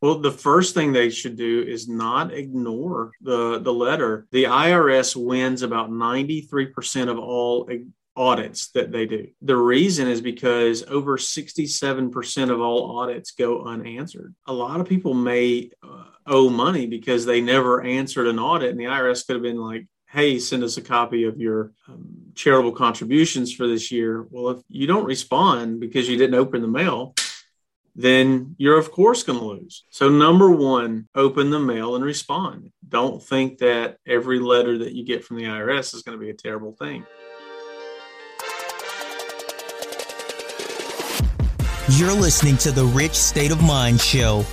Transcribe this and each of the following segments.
Well, the first thing they should do is not ignore the, the letter. The IRS wins about 93% of all audits that they do. The reason is because over 67% of all audits go unanswered. A lot of people may uh, owe money because they never answered an audit, and the IRS could have been like, hey, send us a copy of your um, charitable contributions for this year. Well, if you don't respond because you didn't open the mail, then you're of course going to lose. So, number one, open the mail and respond. Don't think that every letter that you get from the IRS is going to be a terrible thing. You're listening to the Rich State of Mind Show,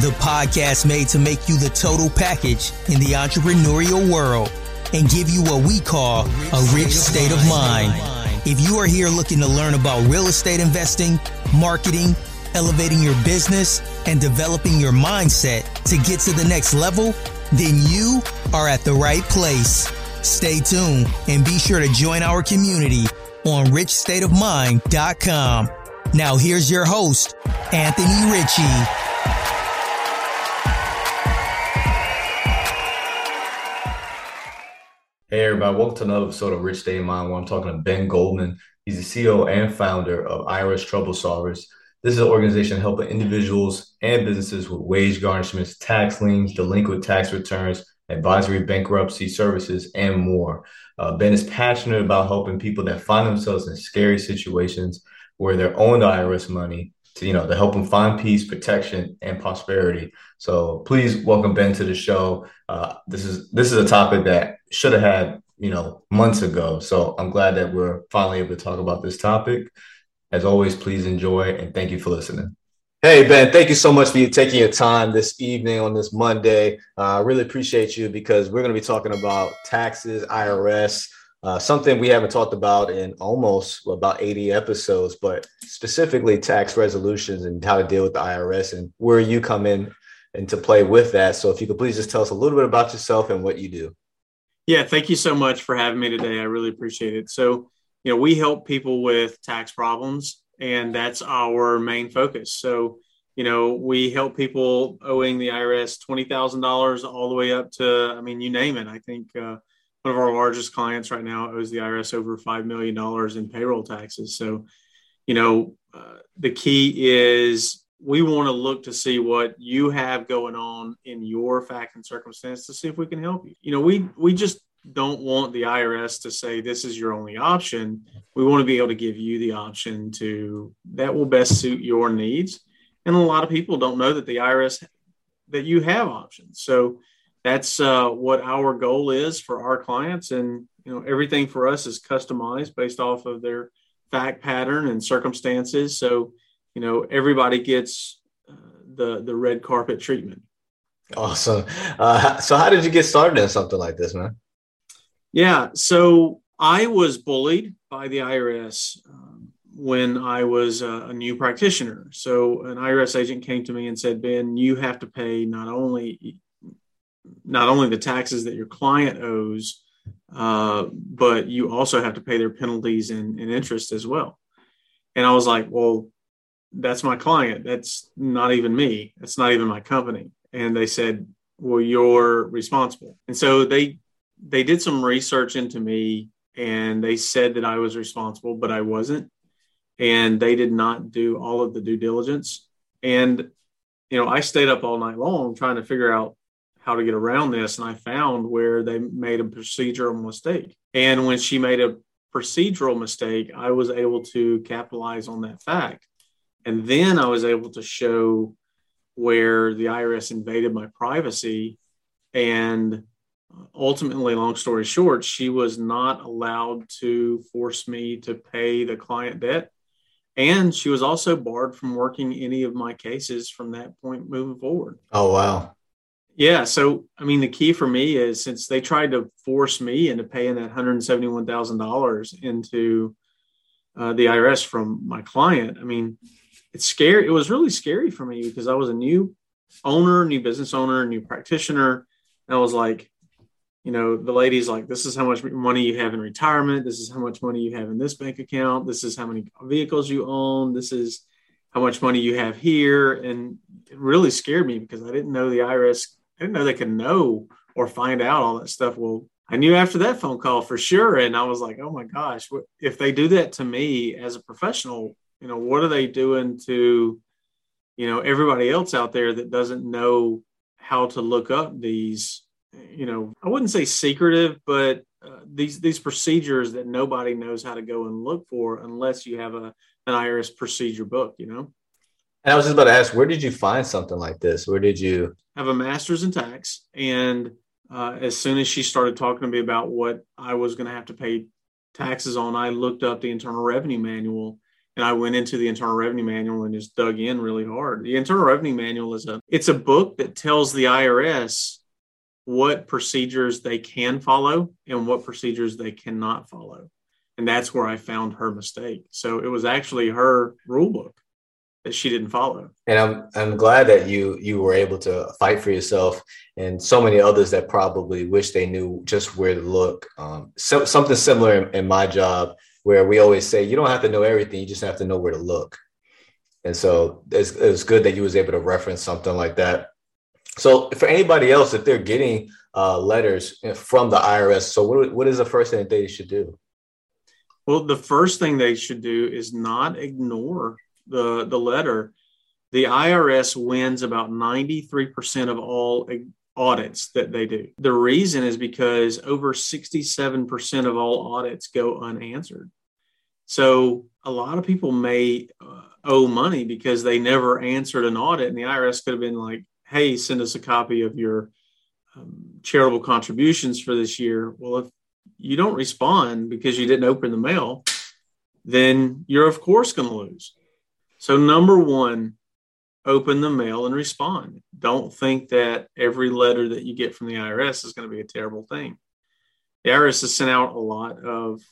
the podcast made to make you the total package in the entrepreneurial world and give you what we call a rich state of mind. If you are here looking to learn about real estate investing, marketing, elevating your business, and developing your mindset to get to the next level, then you are at the right place. Stay tuned and be sure to join our community on richstateofmind.com. Now, here's your host, Anthony Ritchie. Hey, everybody, welcome to another episode of Rich State of Mind where I'm talking to Ben Goldman. He's the CEO and founder of IRS Trouble Solvers. This is an organization helping individuals and businesses with wage garnishments, tax liens, delinquent tax returns, advisory bankruptcy services, and more. Uh, ben is passionate about helping people that find themselves in scary situations where they're the IRS money to, you know, to help them find peace, protection, and prosperity. So please welcome Ben to the show. Uh, this is this is a topic that should have had, you know, months ago. So I'm glad that we're finally able to talk about this topic. As always, please enjoy and thank you for listening. Hey, Ben, thank you so much for you taking your time this evening on this Monday. Uh, I really appreciate you because we're going to be talking about taxes, IRS, uh, something we haven't talked about in almost well, about 80 episodes, but specifically tax resolutions and how to deal with the IRS and where you come in and to play with that. So if you could please just tell us a little bit about yourself and what you do. Yeah, thank you so much for having me today. I really appreciate it. So, you know, we help people with tax problems, and that's our main focus. So, you know, we help people owing the IRS $20,000 all the way up to, I mean, you name it. I think, uh, one of our largest clients right now owes the IRS over $5 million in payroll taxes. So, you know, uh, the key is we want to look to see what you have going on in your fact and circumstance to see if we can help you. You know, we, we just don't want the IRS to say this is your only option. We want to be able to give you the option to that will best suit your needs. And a lot of people don't know that the IRS that you have options. So that's uh, what our goal is for our clients and you know everything for us is customized based off of their fact pattern and circumstances so you know everybody gets uh, the the red carpet treatment awesome uh, so how did you get started in something like this man yeah so i was bullied by the irs um, when i was a, a new practitioner so an irs agent came to me and said ben you have to pay not only not only the taxes that your client owes, uh, but you also have to pay their penalties and, and interest as well. And I was like, well, that's my client. That's not even me. That's not even my company. And they said, well, you're responsible. And so they they did some research into me and they said that I was responsible, but I wasn't. And they did not do all of the due diligence. And you know, I stayed up all night long trying to figure out how to get around this. And I found where they made a procedural mistake. And when she made a procedural mistake, I was able to capitalize on that fact. And then I was able to show where the IRS invaded my privacy. And ultimately, long story short, she was not allowed to force me to pay the client debt. And she was also barred from working any of my cases from that point moving forward. Oh, wow. Yeah. So, I mean, the key for me is since they tried to force me into paying that $171,000 into uh, the IRS from my client, I mean, it's scary. It was really scary for me because I was a new owner, new business owner, new practitioner. And I was like, you know, the lady's like, this is how much money you have in retirement. This is how much money you have in this bank account. This is how many vehicles you own. This is how much money you have here. And it really scared me because I didn't know the IRS, I didn't know they could know or find out all that stuff. Well, I knew after that phone call for sure. And I was like, oh my gosh, if they do that to me as a professional, you know, what are they doing to, you know, everybody else out there that doesn't know how to look up these, you know, I wouldn't say secretive, but uh, these these procedures that nobody knows how to go and look for unless you have a an IRS procedure book, you know. And I was just about to ask, where did you find something like this? Where did you have a master's in tax? And uh, as soon as she started talking to me about what I was going to have to pay taxes on, I looked up the Internal Revenue Manual and I went into the Internal Revenue Manual and just dug in really hard. The Internal Revenue Manual is a it's a book that tells the IRS what procedures they can follow and what procedures they cannot follow. And that's where I found her mistake. So it was actually her rule book that she didn't follow. And I'm I'm glad that you you were able to fight for yourself and so many others that probably wish they knew just where to look. Um, so, something similar in, in my job where we always say you don't have to know everything, you just have to know where to look. And so it's, it's good that you was able to reference something like that so for anybody else, if they're getting uh, letters from the IRS, so what, what is the first thing that they should do? Well, the first thing they should do is not ignore the, the letter. The IRS wins about 93% of all audits that they do. The reason is because over 67% of all audits go unanswered. So a lot of people may uh, owe money because they never answered an audit, and the IRS could have been like, hey, send us a copy of your um, charitable contributions for this year. Well, if you don't respond because you didn't open the mail, then you're of course going to lose. So, number one, open the mail and respond. Don't think that every letter that you get from the IRS is going to be a terrible thing. The IRS has sent out a lot of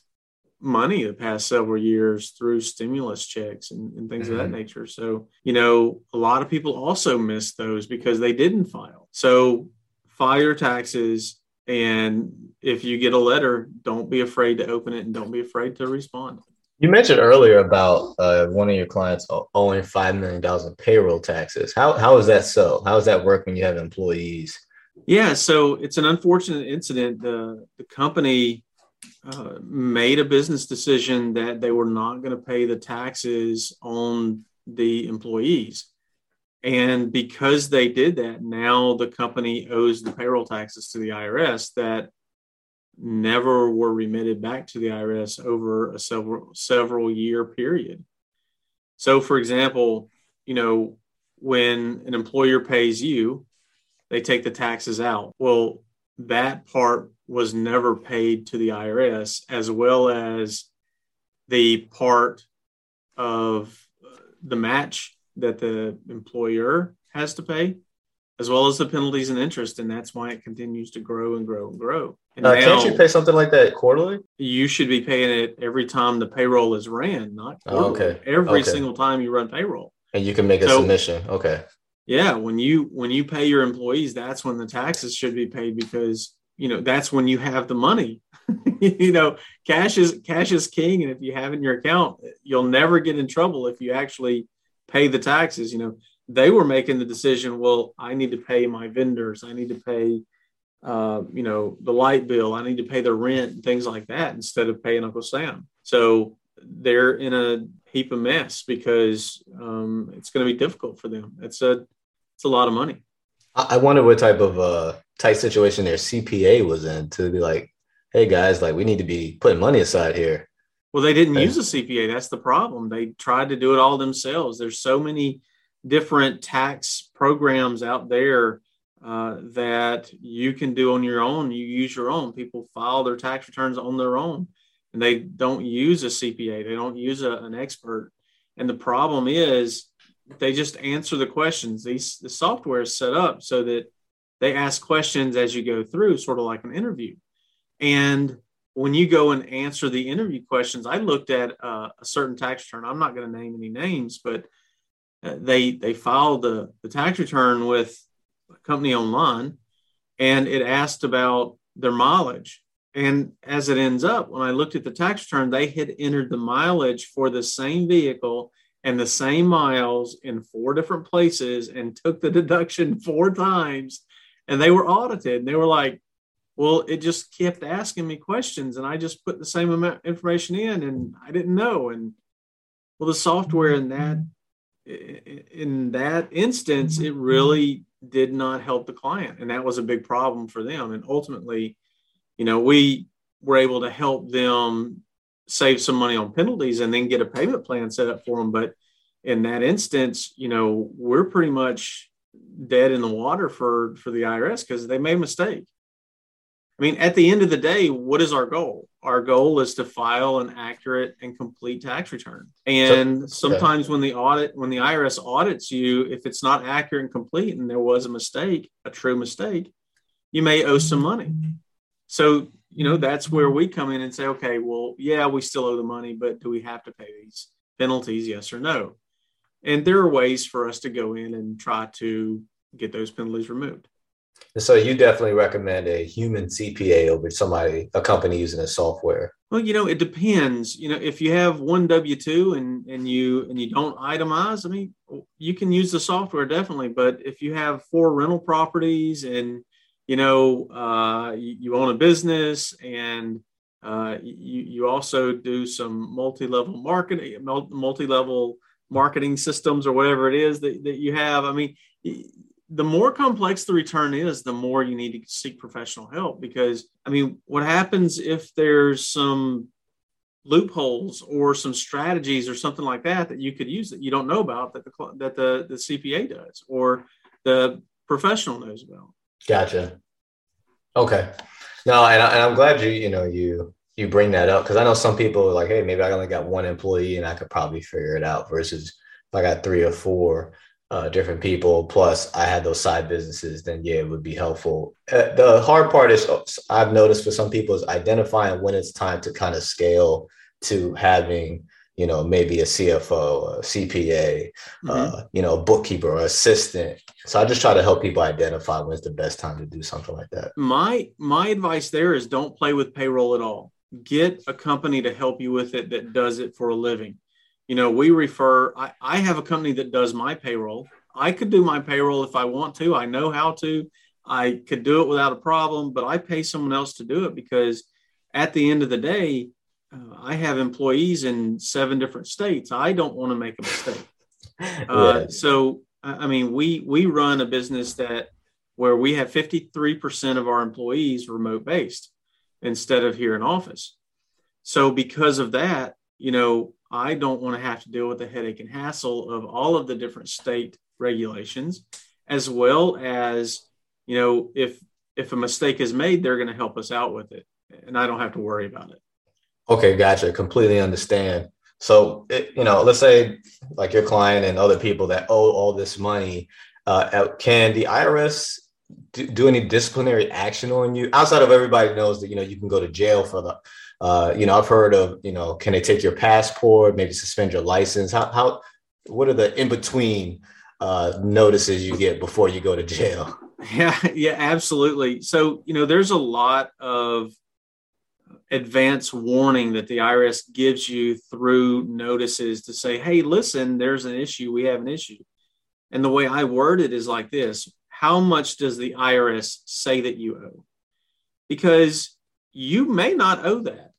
money the past several years through stimulus checks and, and things mm-hmm. of that mm-hmm. nature. So, you know, a lot of people also missed those because they didn't file. So, file your taxes. And if you get a letter, don't be afraid to open it and don't be afraid to respond. You mentioned earlier about uh, one of your clients owing $5 million in payroll taxes. How, how is that so? How does that work when you have employees? Yeah, so it's an unfortunate incident. The, the company uh, made a business decision that they were not going to pay the taxes on the employees. And because they did that, now the company owes the payroll taxes to the IRS that never were remitted back to the IRS over a several several year period. So, for example, you know, when an employer pays you, they take the taxes out. Well, that part was never paid to the IRS, as well as the part of the match that the employer has to pay, as well as the penalties and interest. And that's why it continues to grow and grow and grow. And uh, can't you pay something like that quarterly? You should be paying it every time the payroll is ran, not. Oh, okay. Every okay. single time you run payroll. And you can make a so, submission. Okay. Yeah, when you when you pay your employees, that's when the taxes should be paid because you know that's when you have the money. You know cash is cash is king and if you have in your account you'll never get in trouble if you actually pay the taxes you know. They were making the decision well i need to pay my vendors i need to pay uh, you know the light bill i need to pay the rent and things like that instead of paying uncle sam. So they're in a heap of mess because um, it's going to be difficult for them. It's a it's a lot of money I wonder what type of uh, tight situation their CPA was in to be like, hey guys, like we need to be putting money aside here. Well, they didn't use a CPA. That's the problem. They tried to do it all themselves. There's so many different tax programs out there uh, that you can do on your own. You use your own. People file their tax returns on their own, and they don't use a CPA. They don't use a, an expert. And the problem is they just answer the questions. These the software is set up so that they ask questions as you go through, sort of like an interview. And when you go and answer the interview questions, I looked at uh, a certain tax return. I'm not going to name any names, but uh, they they filed the, the tax return with a company online, and it asked about their mileage. And as it ends up, when I looked at the tax return, they had entered the mileage for the same vehicle and the same miles in four different places and took the deduction four times. And they were audited. And they were like well it just kept asking me questions and i just put the same amount of information in and i didn't know. And well the software in that in that instance it really did not help the client. And that was a big problem for them. And ultimately you know we were able to help them save some money on penalties and then get a payment plan set up for them but in that instance you know we're pretty much dead in the water for for the irs because they made a mistake. I mean at the end of the day what is our goal? Our goal is to file an accurate and complete tax return. And so, sometimes when the audit when the irs audits you if it's not accurate and complete and there was a mistake a true mistake you may owe some money. So you know that's where we come in and say okay well yeah we still owe the money but do we have to pay these penalties yes or no? And there are ways for us to go in and try to get those penalties removed. So you definitely recommend a human cpa over somebody a company using a software. Well you know it depends. You know if you have one w2 and and you and you don't itemize i mean you can use the software definitely but if you have four rental properties and you know, uh, you, you, own a business and uh, you, you also do some multi-level marketing, multi-level marketing systems or whatever it is that, that you have. I mean, the more complex the return is, the more you need to seek professional help because, I mean, what happens if there's some loopholes or some strategies or something like that that you could use that you don't know about that the that the, the CPA does or the professional knows about. Gotcha. Okay. No, and, I, am glad you you know you you bring that up because I know some people are like, hey, maybe I only got one employee and I could probably figure it out. Versus if I got three or four uh, different people, plus I had those side businesses, then yeah, it would be helpful. Uh, the hard part is I've noticed for some people is identifying when it's time to kind of scale to having you know, maybe a CFO, a CPA, mm-hmm. uh, you know, bookkeeper or assistant. So I just try to help people identify when's the best time to do something like that. My my advice there is don't play with payroll at all. Get a company to help you with it that does it for a living. You know, we refer. I, I have a company that does my payroll. I could do my payroll if I want to. I know how to. I could do it without a problem, but I pay someone else to do it because at the end of the day, uh, I have employees in seven different states. I don't want to make a mistake. Uh, So, I mean, we we run a business that where we have 53% of our employees remote based instead of here in office. So, because of that, you know, I don't want to have to deal with the headache and hassle of all of the different state regulations, as well as, you know, if if a mistake is made, they're going to help us out with it, and I don't have to worry about it. Okay, gotcha. Completely understand. So, it, you know, let's say like your client and other people that owe all this money, uh, can the IRS do, do, any disciplinary action on you outside of everybody knows that you know you can go to jail for the, uh, you know, I've heard of you know, can they take your passport, maybe suspend your license? How how what are the in between uh, notices you get before you go to jail? Yeah, yeah, absolutely. So you know, there's a lot of advance warning that the IRS gives you through notices to say, hey, listen, there's an issue. We have an issue. And the way I word it is like this How much does the IRS say that you owe? Because you may not owe that.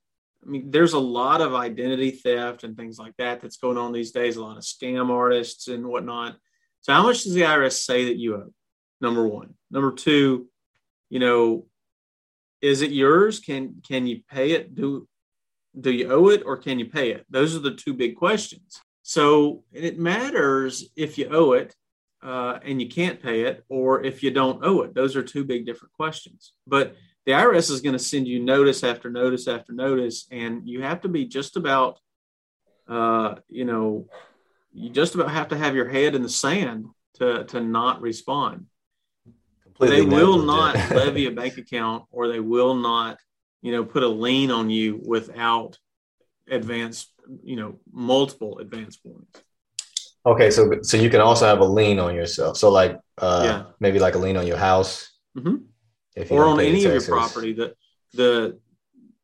I mean, there's a lot of identity theft and things like that that's going on these days, a lot of scam artists and whatnot. So, how much does the IRS say that you owe? Number one. Number two, you know, is it yours? Can can you pay it? Do do you owe it or can you pay it? Those are the two big questions. So it matters if you owe it uh, and you can't pay it, or if you don't owe it. Those are two big different questions. But the IRS is going to send you notice after notice after notice, and you have to be just about, uh, you know, you just about have to have your head in the sand to to not respond they will not levy a bank account or they will not, you know, put a lien on you without advance, you know, multiple advance points. Okay, so so you can also have a lien on yourself. So like uh yeah. maybe like a lien on your house. Mm-hmm. If or on any of your property. The the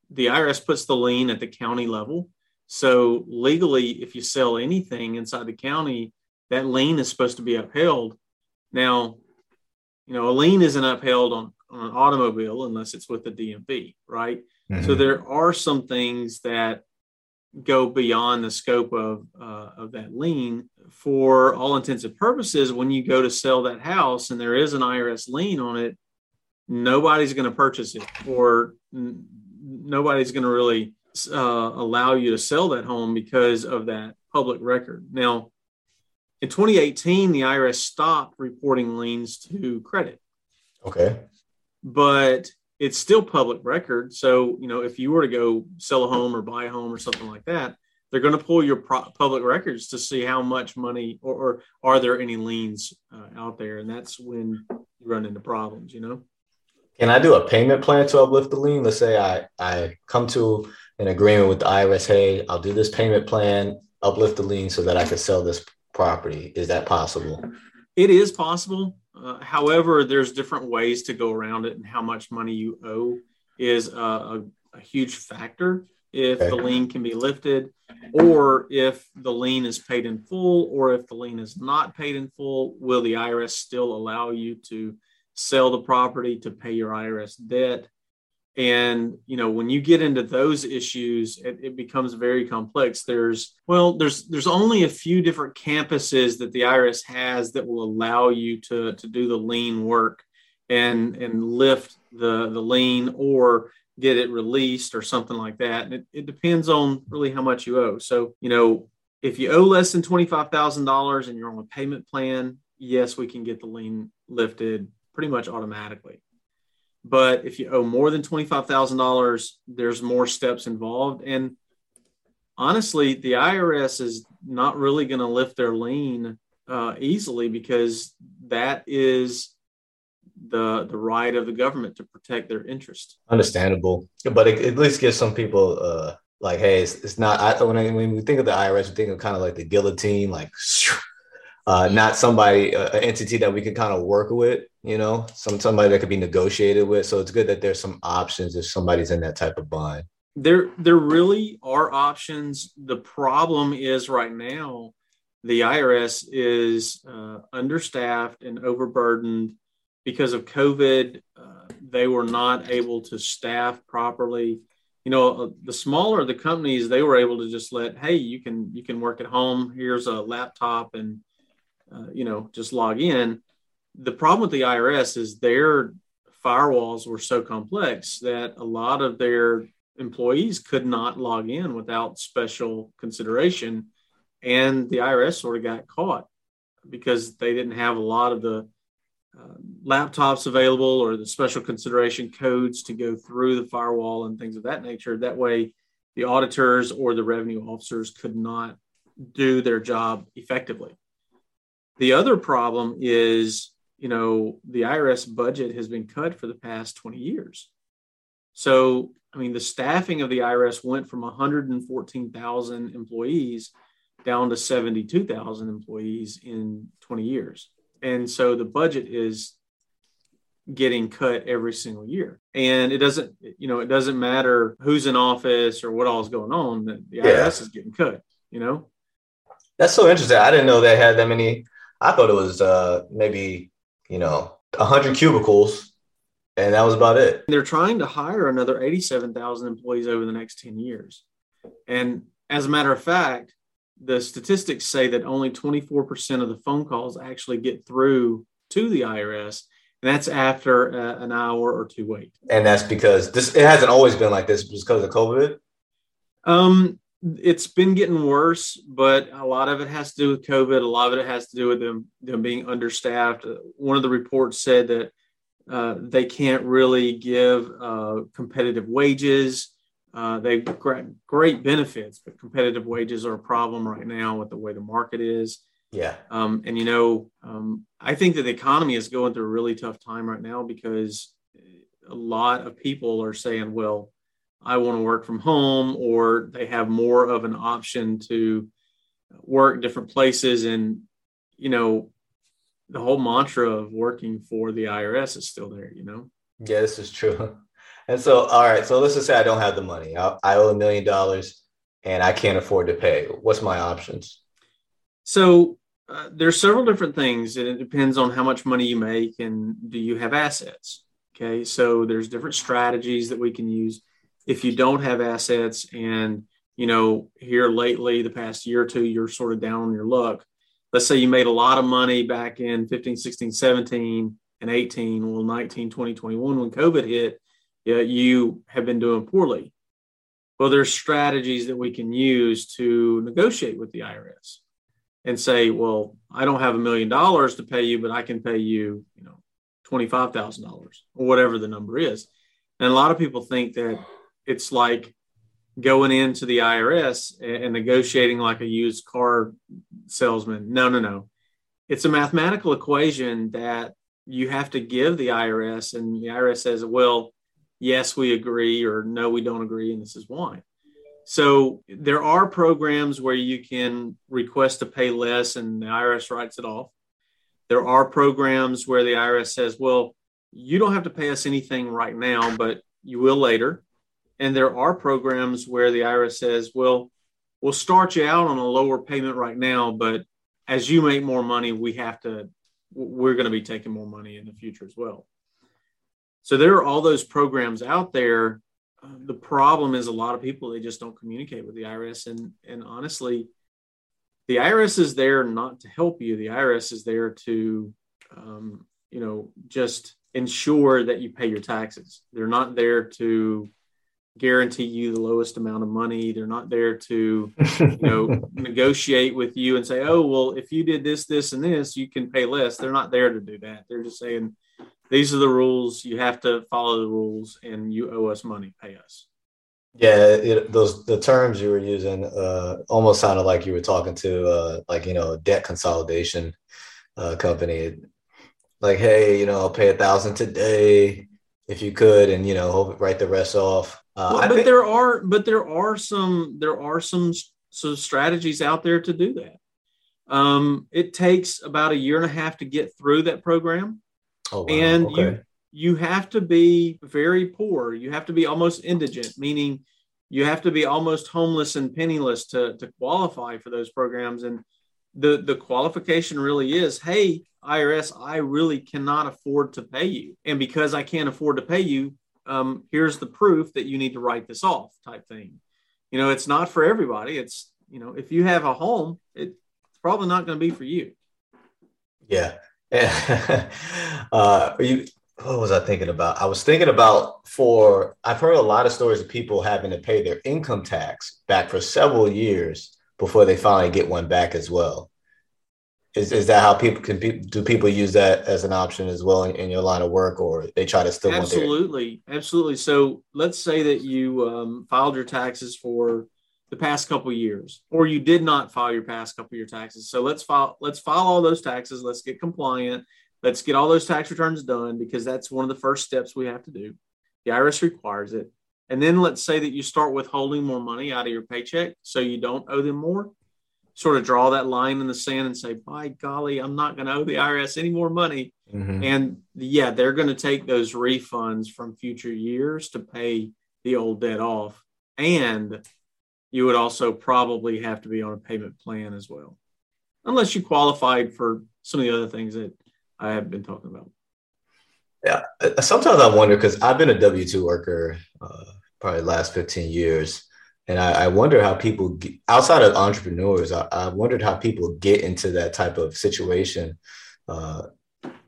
the IRS puts the lien at the county level. So legally, if you sell anything inside the county, that lien is supposed to be upheld. Now, you know, a lien isn't upheld on, on an automobile unless it's with the DMV, right? Mm-hmm. So there are some things that go beyond the scope of uh, of that lien. For all intents and purposes, when you go to sell that house and there is an IRS lien on it, nobody's going to purchase it, or n- nobody's going to really uh, allow you to sell that home because of that public record. Now, in 2018, the IRS stopped reporting liens to credit. Okay. But it's still public record. So, you know, if you were to go sell a home or buy a home or something like that, they're going to pull your pro- public records to see how much money or, or are there any liens uh, out there. And that's when you run into problems, you know? Can I do a payment plan to uplift the lien? Let's say I, I come to an agreement with the IRS. Hey, I'll do this payment plan, uplift the lien so that I can sell this property. Is that possible? It is possible. Uh, however, there's different ways to go around it, and how much money you owe is a, a, a huge factor. If okay. the lien can be lifted, or if the lien is paid in full, or if the lien is not paid in full, will the IRS still allow you to sell the property to pay your IRS debt? And you know when you get into those issues it, it, becomes very complex. There's well there's there's only a few different campuses that the irs has that will allow you to to do the lien work and and lift the the lien or get it released or something like that. And it, it depends on really how much you owe. So you know if you owe less than $25000 and you're on a payment plan yes we can get the lien lifted pretty much automatically but if you owe more than $25,000, there's more steps involved. And honestly, the IRS is not really going to lift their lien uh, easily because that is the the right of the government to protect their interest. Understandable, but it, at least gives some people uh, like, hey, it's, it's not. I, when, I, when we think of the IRS, we think of kind of like the guillotine, like uh, not somebody, uh, an entity that we can kind of work with, you know, some somebody that could be negotiated with. So it's good that there's some options if somebody's in that type of bind. There, there really are options. The problem is right now, the IRS is uh, understaffed and overburdened because of COVID. Uh, they were not able to staff properly. You know, uh, the smaller the companies, they were able to just let, hey, you can you can work at home. Here's a laptop and uh, you know, just log in. The problem with the IRS is their firewalls were so complex that a lot of their employees could not log in without special consideration. And the IRS sort of got caught because they didn't have a lot of the uh, laptops available or the special consideration codes to go through the firewall and things of that nature. That way, the auditors or the revenue officers could not do their job effectively. The other problem is, you know, the IRS budget has been cut for the past 20 years. So, I mean, the staffing of the IRS went from 114,000 employees down to 72,000 employees in 20 years. And so the budget is getting cut every single year. And it doesn't, you know, it doesn't matter who's in office or what all is going on, the, the IRS yeah. is getting cut, you know? That's so interesting. I didn't know they had that many I thought it was uh, maybe you know hundred cubicles, and that was about it. They're trying to hire another eighty-seven thousand employees over the next ten years, and as a matter of fact, the statistics say that only twenty-four percent of the phone calls actually get through to the IRS. And that's after uh, an hour or two wait. And that's because this it hasn't always been like this because of COVID. Um, it's been getting worse, but a lot of it has to do with COVID. A lot of it has to do with them, them being understaffed. One of the reports said that uh, they can't really give uh, competitive wages. Uh, they've got great benefits, but competitive wages are a problem right now with the way the market is. Yeah. Um, and, you know, um, I think that the economy is going through a really tough time right now because a lot of people are saying, well, I want to work from home, or they have more of an option to work different places. And, you know, the whole mantra of working for the IRS is still there, you know? Yeah, this is true. And so, all right, so let's just say I don't have the money. I, I owe a million dollars. and I can't afford to pay. What's my options? So uh, there's several different things, and it depends on how much money you make and do you have assets. Okay, so there's different strategies that we can use. If you don't have assets, and you know here lately, the past year or two, you're sort of down on your luck. Let's say you made a lot of money back in 15, 16, 17, and 18. Well, 19, 20, 21, when COVID hit, yeah, you have been doing poorly. Well, there's strategies that we can use to negotiate with the IRS and say, well, I don't have a million dollars to pay you, but I can pay you, you know, $25,000 or whatever the number is. And a lot of people think that it's like going into the IRS and negotiating like a used car salesman. No, no, no. It's a mathematical equation that you have to give the IRS, and the IRS says, well, yes, we agree, or no, we don't agree, and this is why. So there are programs where you can request to pay less and the IRS writes it off. There are programs where the IRS says, well, you don't have to pay us anything right now, but you will later. And there are programs where the IRS says, well, we'll start you out on a lower payment right now, but as you make more money, we have to, we're going to be taking more money in the future as well. So there are all those programs out there. The problem is a lot of people they just don't communicate with the IRS and and honestly the IRS is there not to help you. The IRS is there to um, you know just ensure that you pay your taxes. They're not there to guarantee you the lowest amount of money they're not there to you know negotiate with you and say oh well if you did this this and this you can pay less they're not there to do that they're just saying these are the rules. You have to follow the rules, and you owe us money. Pay us. Yeah, it, those the terms you were using uh, almost sounded like you were talking to uh, like you know debt consolidation uh, company. Like, hey, you know, I'll pay a thousand today if you could, and you know, write the rest off. Uh, well, but think- there are, but there are some, there are some, some strategies out there to do that. Um, it takes about a year and a half to get through that program. Oh, wow. And okay. you you have to be very poor. You have to be almost indigent, meaning you have to be almost homeless and penniless to, to qualify for those programs. And the, the qualification really is, hey, IRS, I really cannot afford to pay you. And because I can't afford to pay you, um, here's the proof that you need to write this off type thing. You know, it's not for everybody. It's, you know, if you have a home, it's probably not going to be for you. Yeah. uh, you, what was I thinking about? I was thinking about for I've heard a lot of stories of people having to pay their income tax back for several years before they finally get one back as well. Is, is that how people can do people use that as an option as well in, in your line of work or they try to still absolutely. Absolutely. So let's say that you um, filed your taxes for the past couple years or you did not file your past couple year taxes. So let's file let's file all those taxes. Let's get compliant. Let's get all those tax returns done because that's one of the first steps we have to do. The irs requires it. And then let's say that you start withholding more money out of your paycheck so you don't owe them more sort of draw that line in the sand and say by golly i'm not going to owe the irs any more money mm-hmm. and yeah they're going to take those refunds from future years to pay the old debt off and you would also probably have to be on a payment plan as well, unless you qualified for some of the other things that I have been talking about. Yeah, sometimes I wonder because I've been a W two worker uh, probably the last fifteen years, and I, I wonder how people get, outside of entrepreneurs, I, I, wondered how people get into that type of situation. Uh,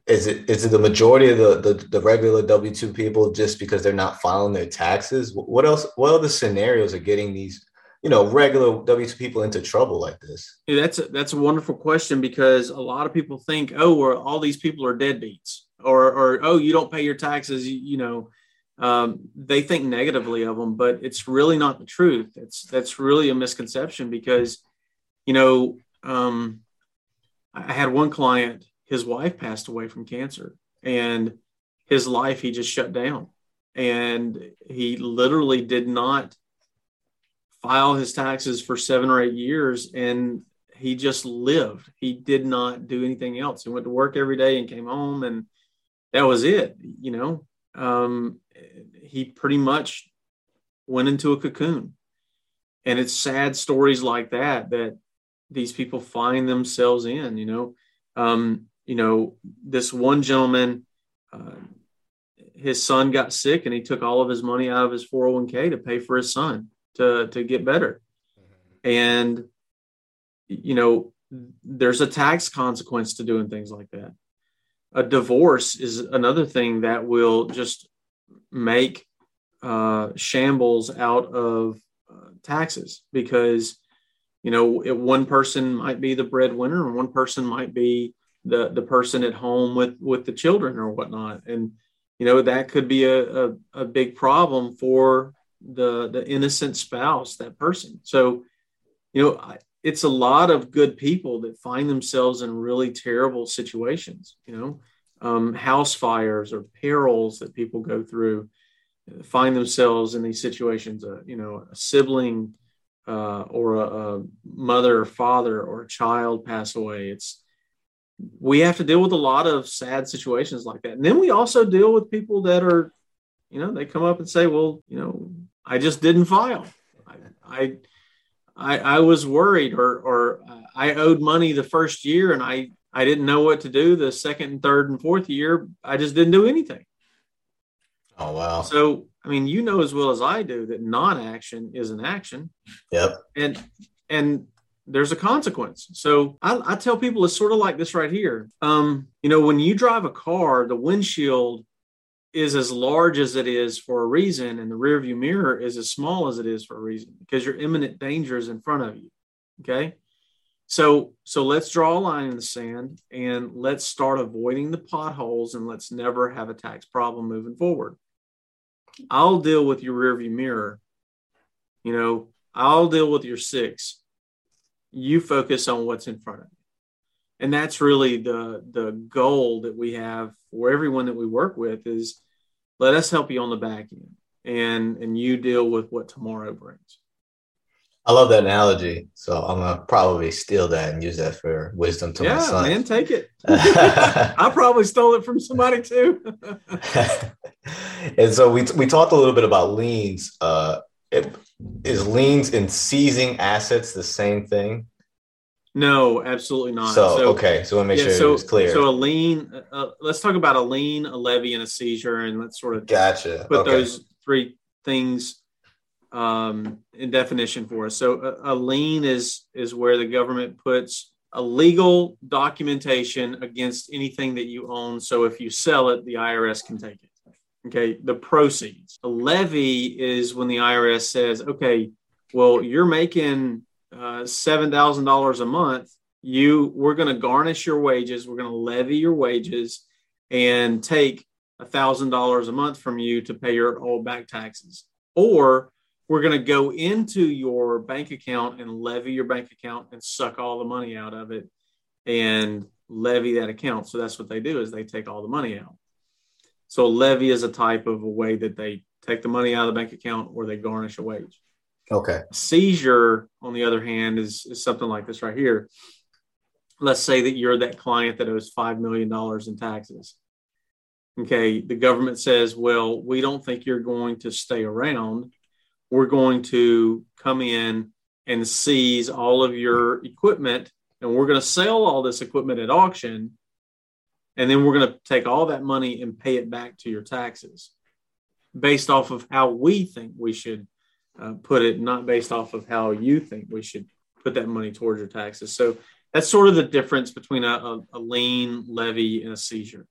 is it is it the majority of the, the, the regular W two people just because they're not filing their taxes? What else? What other scenarios are getting these you know regular W two people into trouble like this? Yeah, that's a, that's a wonderful question because a lot of people think, oh, well, all these people are deadbeats, or or oh, you don't pay your taxes, you, you know. Um, they think negatively of them, but it's really not the truth. It's that's really a misconception because, you know, um, I had one client, his wife passed away from cancer, and his life he just shut down, and he literally did not file his taxes for seven or eight years and he just lived. He did not do anything else. He went to work every day and came home and that was it. You know, um, he pretty much went into a cocoon. and it's sad stories like that that these people find themselves in. You know, um, you know, this one gentleman, uh, his son got sick, and he took all of his money out of his 401k to pay for his son to to get better, and you know, there's a tax consequence to doing things like that. A divorce is another thing that will just make uh, shambles out of uh, taxes because you know it, one person might be the breadwinner and one person might be the the person at home with with the children or whatnot. And you know that could be a, a, a big problem for the the innocent spouse that person. So you know it's a lot of good people that find themselves in really terrible situations you know? Um, house fires or perils that people go through find themselves in these situations uh, you know a sibling uh, or a, a, mother or father or a child pass away. It's we have to deal with a lot of sad situations like that. And then we also deal with people that are you know they come up and say well you know i just didn't file. I i i, I was worried or or i owed money the first year and i i didn't know what to do the second and third and fourth year i just didn't do anything Oh wow! So I mean, you know as well as I do that non-action is an action. Yep. And and there's a consequence. So I, I tell people it's sort of like this right here. Um, you know, when you drive a car, the windshield is as large as it is for a reason, and the rearview mirror is as small as it is for a reason because your imminent danger is in front of you. Okay. So so let's draw a line in the sand and let's start avoiding the potholes and let's never have a tax problem moving forward. I'll deal with your rearview mirror. You know, I'll deal with your six. You focus on what's in front of you. And that's really the the goal that we have for everyone that we work with is let us help you on the back end and and you deal with what tomorrow brings. I love that analogy. So I'm gonna probably steal that and use that for wisdom to yeah, my son. man, take it. I probably stole it from somebody too. and so we we talked a little bit about liens. Uh, it, is liens and seizing assets the same thing? No, absolutely not. So, so okay, so let me make yeah, sure so, it's clear. So a lien. Uh, uh, let's talk about a lien, a levy, and a seizure, and let's sort of gotcha. Put okay. those three things um, in definition for us. So a, a lien is is where the government puts a legal documentation against anything that you own. So if you sell it, the IRS can take it. Okay, the proceeds. A levy is when the IRS says, okay, well, you're making uh, seven thousand dollars a month. You, we're going to garnish your wages. We're going to levy your wages and take a thousand dollars a month from you to pay your old back taxes. Or we're going to go into your bank account and levy your bank account and suck all the money out of it and levy that account. So that's what they do is they take all the money out. So levy is a type of a way that they take the money out of the bank account or they garnish a wage. Okay. Seizure, on the other hand, is, is something like this right here. Let's say that you're that client that owes $5 million in taxes. Okay. The government says, well, we don't think you're going to stay around we're going to come in and seize all of your equipment and we're going to sell all this equipment at auction and then we're going to take all that money and pay it back to your taxes based off of how we think we should uh, put it not based off of how you think we should put that money towards your taxes so that's sort of the difference between a, a, a lien levy and a seizure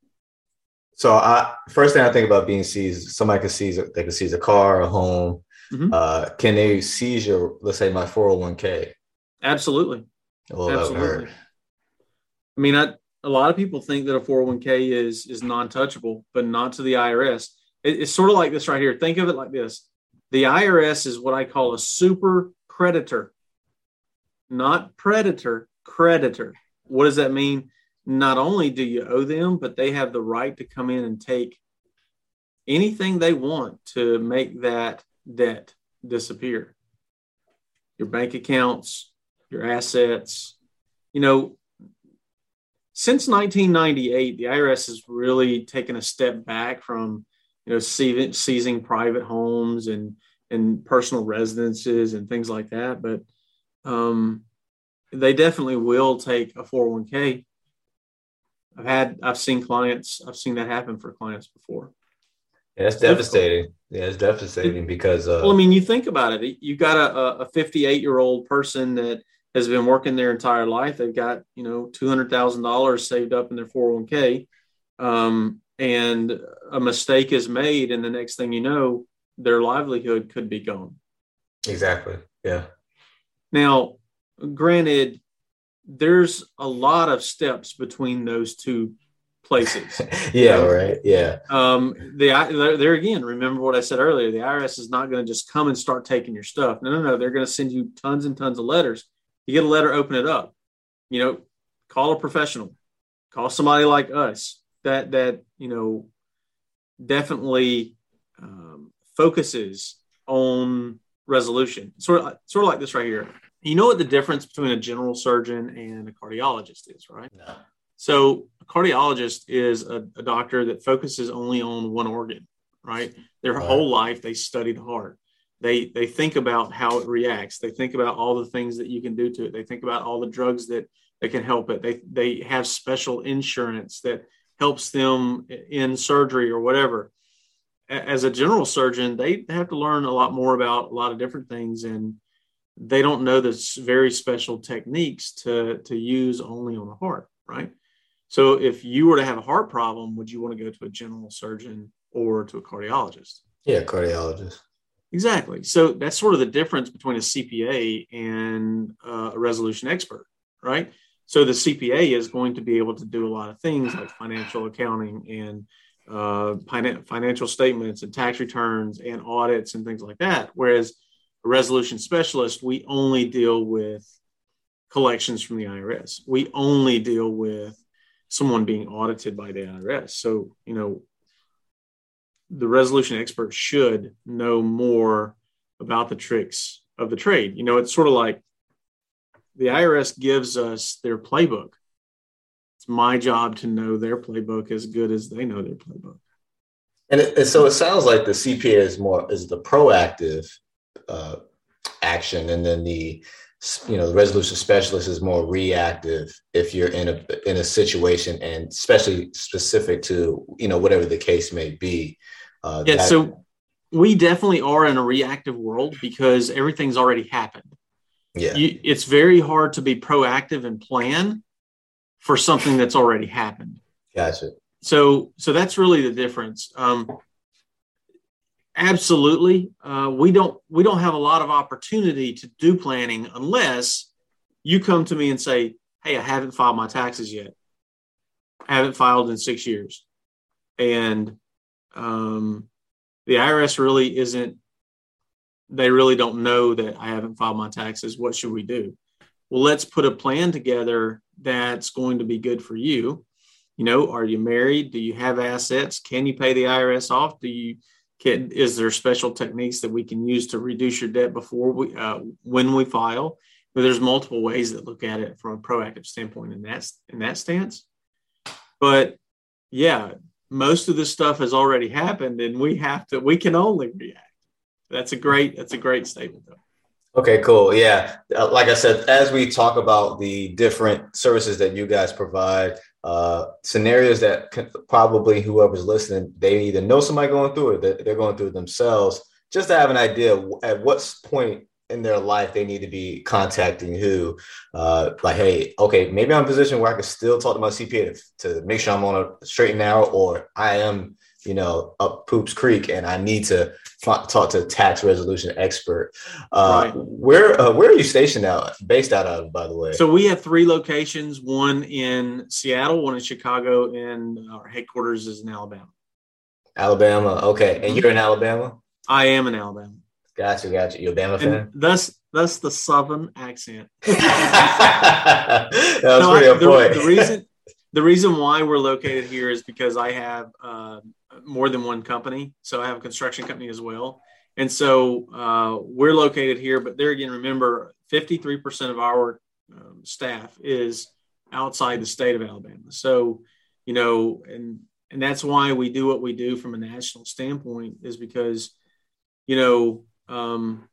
so I first thing I think about being seized, somebody can seize they can seize a car, a home, Mm-hmm. Uh, can they seize your, let's say, my 401k? Absolutely. Well, Absolutely. I mean, I, a lot of people think that a 401k is is non-touchable, but not to the IRS. It, it's sort of like this right here. Think of it like this: the IRS is what I call a super creditor, not predator, creditor. What does that mean? Not only do you owe them, but they have the right to come in and take anything they want to make that debt disappear. Your bank accounts, your assets. You know, since 1998, the IRS has really taken a step back from, you know, seizing, seizing private homes and and personal residences and things like that. But um, they definitely will take a 401k. I've had, I've seen clients, I've seen that happen for clients before. Yeah, it's devastating. Yeah, it's devastating because. Uh, well, I mean, you think about it. You got a, a 58 year old person that has been working their entire life. They've got you know two hundred thousand dollars saved up in their 401k, um, and a mistake is made, and the next thing you know, their livelihood could be gone. Exactly. Yeah. Now, granted, there's a lot of steps between those two places. yeah, right. Yeah. Um, the there again, remember what I said earlier. The IRS is not going to just come and start taking your stuff. No, no, no. They're going to send you tons and tons of letters. You get a letter, open it up. You know, call a professional, call somebody like us that that you know definitely um, focuses on resolution. Sort of, sort of like this right here. You know what the difference between a general surgeon and a cardiologist is, right? No. So a cardiologist is a, a, doctor that focuses only on one organ, right? Their right. whole life they study the heart. They they think about how it reacts. They think about all the things that you can do to it. They think about all the drugs that that can help it. They they have special insurance that helps them in surgery or whatever. As a general surgeon, they have to learn a lot more about a lot of different things and they don't know the very special techniques to to use only on the heart, right? So if you were to have a heart problem, would you want to go to a general surgeon or to a cardiologist? Yeah, cardiologist. Exactly. So that's sort of the difference between a CPA and uh, a resolution expert, right? So the CPA is going to be able to do a lot of things like financial accounting and uh, financial statements and tax returns and audits and things like that. Whereas a resolution specialist, we only deal with collections from the IRS. We only deal with someone being audited by the IRS. So, you know, the resolution expert should know more about the tricks of the trade. You know, it's sort of like the IRS gives us their playbook. It's my job to know their playbook as good as they know their playbook. And, it, and so it sounds like the CPA is more is the proactive uh, action, and then the you know the resolution specialist is more reactive if you're in a in a situation and especially specific to you know whatever the case may be uh, yeah that- so we definitely are in a reactive world because everything's already happened yeah. You, it's very hard to be proactive and plan for something that's already happened. Gotcha. So so that's really the difference. Um, absolutely uh, we don't we don't have a lot of opportunity to do planning unless you come to me and say hey i haven't filed my taxes yet. I haven't filed in six years. And um, the irs really isn't they really don't know that i haven't filed my taxes what should we do well let's put a plan together that's going to be good for you you know are you married do you have assets can you pay the irs off do you can, is there special techniques that we can use to reduce your debt before we uh, when we file? But there's multiple ways that look at it from a proactive standpoint in that in that stance. But yeah, most of this stuff has already happened, and we have to we can only react. That's a great that's a great statement though. Okay, cool. Yeah. Uh, like I said, as we talk about the different services that you guys provide, uh, scenarios that probably whoever's listening, they either know somebody going through it, they're going through it themselves, just to have an idea at what point in their life they need to be contacting who. Uh, like, hey, okay, maybe I'm in a position where I can still talk to my CPA to, to make sure I'm on a straight and narrow, or I am, you know, up Poops Creek and I need to talk to a tax resolution expert. Uh, right. Where uh, where are you stationed out, based out of, by the way? So we have three locations: one in Seattle, one in Chicago, and our headquarters is in Alabama. Alabama, okay, and mm-hmm. you're in Alabama. I am in Alabama. Gotcha, gotcha. You Alabama fan? And thus, thus the Southern accent. that was no, pretty I, the, the reason the reason why we're located here is because I have uh, more than one company. So I have a construction company as well. And so uh, we're located here, but there again, remember 53% of our um, staff is outside the state of Alabama. So, you know, and, and that's why we do what we do from a national standpoint is because, you know, um,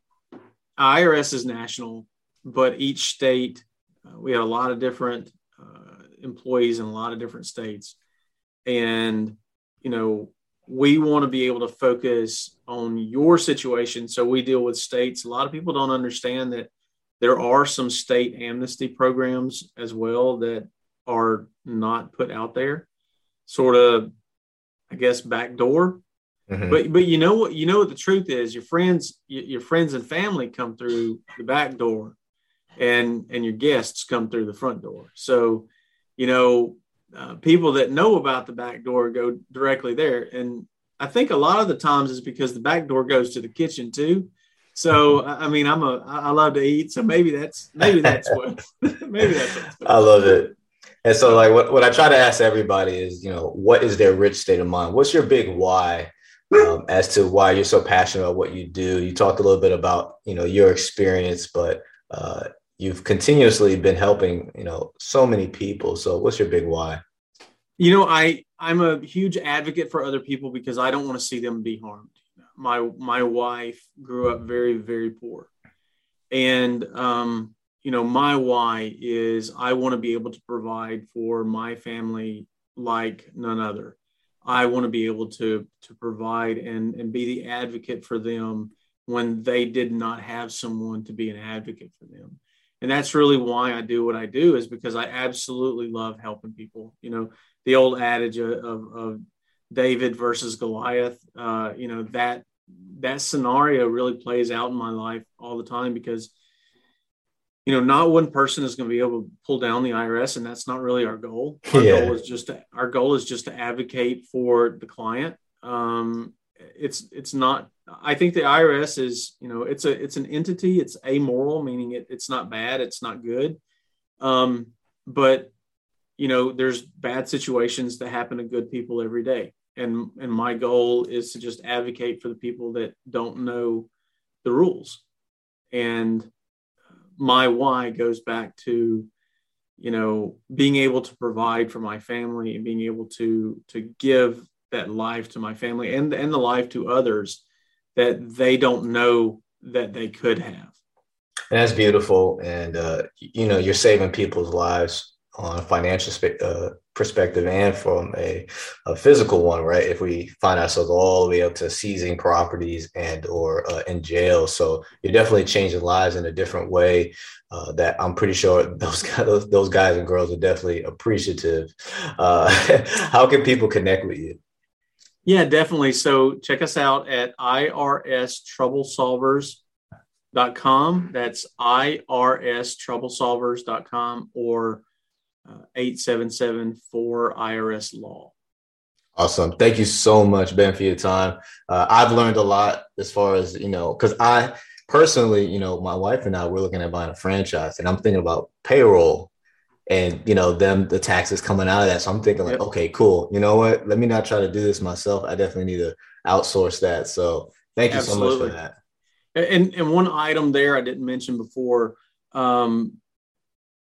IRS is national, but each state, uh, we have a lot of different uh, employees in a lot of different states. And, you know, we want to be able to focus on your situation. So we deal with states. A lot of people don't understand that there are some state amnesty programs as well that are not put out there, sort of, I guess, backdoor. Mm-hmm. But but you know what you know what the truth is. Your friends your friends and family come through the back door, and and your guests come through the front door. So, you know, uh, people that know about the back door go directly there. And I think a lot of the times is because the back door goes to the kitchen too. So I mean, I'm a I love to eat, so maybe that's maybe that's what maybe that's. What I love it. And so, like, what, what I try to ask everybody is, you know, what is their rich state of mind? What's your big why um, as to why you're so passionate about what you do? You talked a little bit about, you know, your experience, but uh, you've continuously been helping, you know, so many people. So, what's your big why? You know, I I'm a huge advocate for other people because I don't want to see them be harmed my my wife grew up very very poor, and um, you know my why is I want to be able to provide for my family like none other. I want to be able to to provide and and be the advocate for them when they did not have someone to be an advocate for them. And that's really why I do what I do is because I absolutely love helping people. You know, the old adage of, of, of David versus Goliath, uh, you know, that that scenario really plays out in my life all the time because you know not one person is going to be able to pull down the irs and that's not really our goal our yeah. goal is just to, our goal is just to advocate for the client um, it's it's not i think the irs is you know it's a it's an entity. It's amoral meaning it, it's not bad it's not good. Um, but you know there's bad situations that happen to good people every day. And and my goal is to just advocate for the people that don't know the rules. And my why goes back to you know being able to provide for my family and being able to to give that life to my family and and the life to others that they don't know that they could have and that's beautiful and uh, you know you're saving people's lives on a financial spe- uh, perspective and from a, a, physical one, right? If we find ourselves all the way up to seizing properties and or uh, in jail, so you're definitely changing lives in a different way. Uh, that I'm pretty sure those guys, those guys and girls are definitely appreciative. Uh, how can people connect with you? Yeah, definitely. So check us out at irstroublesolvers.com. That's irstroublesolvers.com or 877 IRS law. Awesome. Thank you so much, Ben, for your time. Uh, I've learned a lot as far as, you know, because I personally, you know, my wife and I, we're looking at buying a franchise and I'm thinking about payroll and, you know, them, the taxes coming out of that. So I'm thinking like, yep. okay, cool. You know what? Let me not try to do this myself. I definitely need to outsource that. So thank you Absolutely. so much for that. And, and one item there I didn't mention before, um,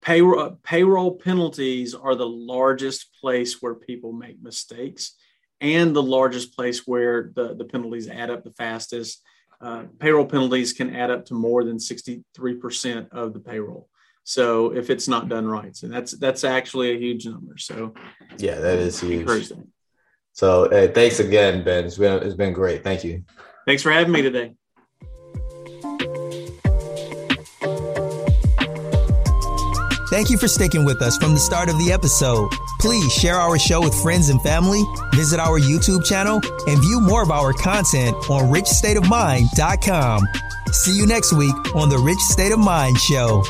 payroll payroll penalties are the largest place where people make mistakes and the largest place where the, the penalties add up the fastest uh, payroll penalties can add up to more than 63% of the payroll so if it's not done right so that's that's actually a huge number so. Yeah that is huge. so hey, thanks again ben. It's been it's been great. Thank you. Thanks for having me today. Thank you for sticking with us from the start of the episode. Please share our show with friends and family, visit our YouTube channel, and view more of our content on richstateofmind.com. See you next week on the Rich State of Mind Show.